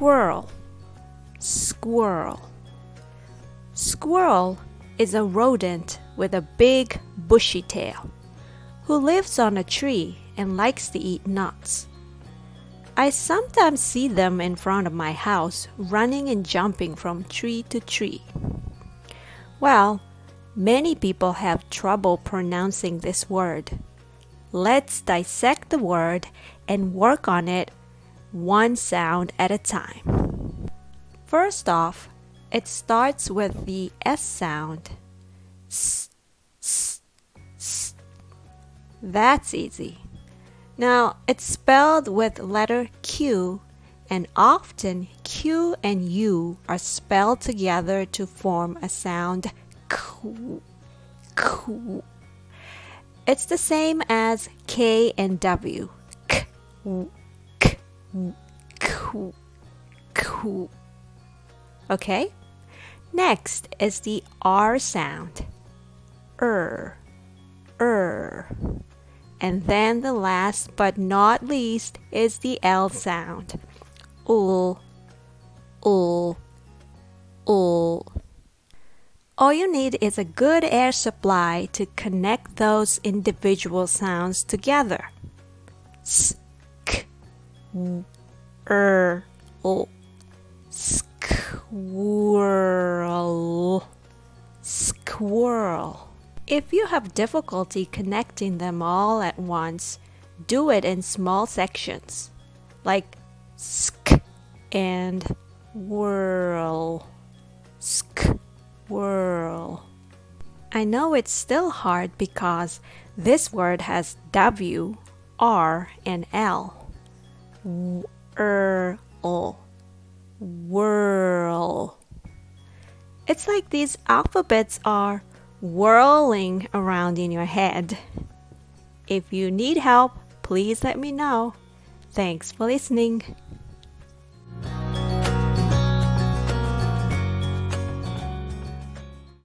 Squirrel, squirrel. Squirrel is a rodent with a big bushy tail who lives on a tree and likes to eat nuts. I sometimes see them in front of my house running and jumping from tree to tree. Well, many people have trouble pronouncing this word. Let's dissect the word and work on it one sound at a time. First off, it starts with the S sound. S, s, s. That's easy. Now, it's spelled with letter Q, and often Q and U are spelled together to form a sound Q. It's the same as K and W. K, Q, Q. Okay? Next is the R sound. Er, er. And then the last but not least is the L sound. Ul, ul, ul. All you need is a good air supply to connect those individual sounds together. S, er, l, squirrel, squirrel. If you have difficulty connecting them all at once, do it in small sections, like sk and whirl. Sk whirl. I know it's still hard because this word has W, R, and L. Whirl. Whirl. It's like these alphabets are whirling around in your head. If you need help, please let me know. Thanks for listening.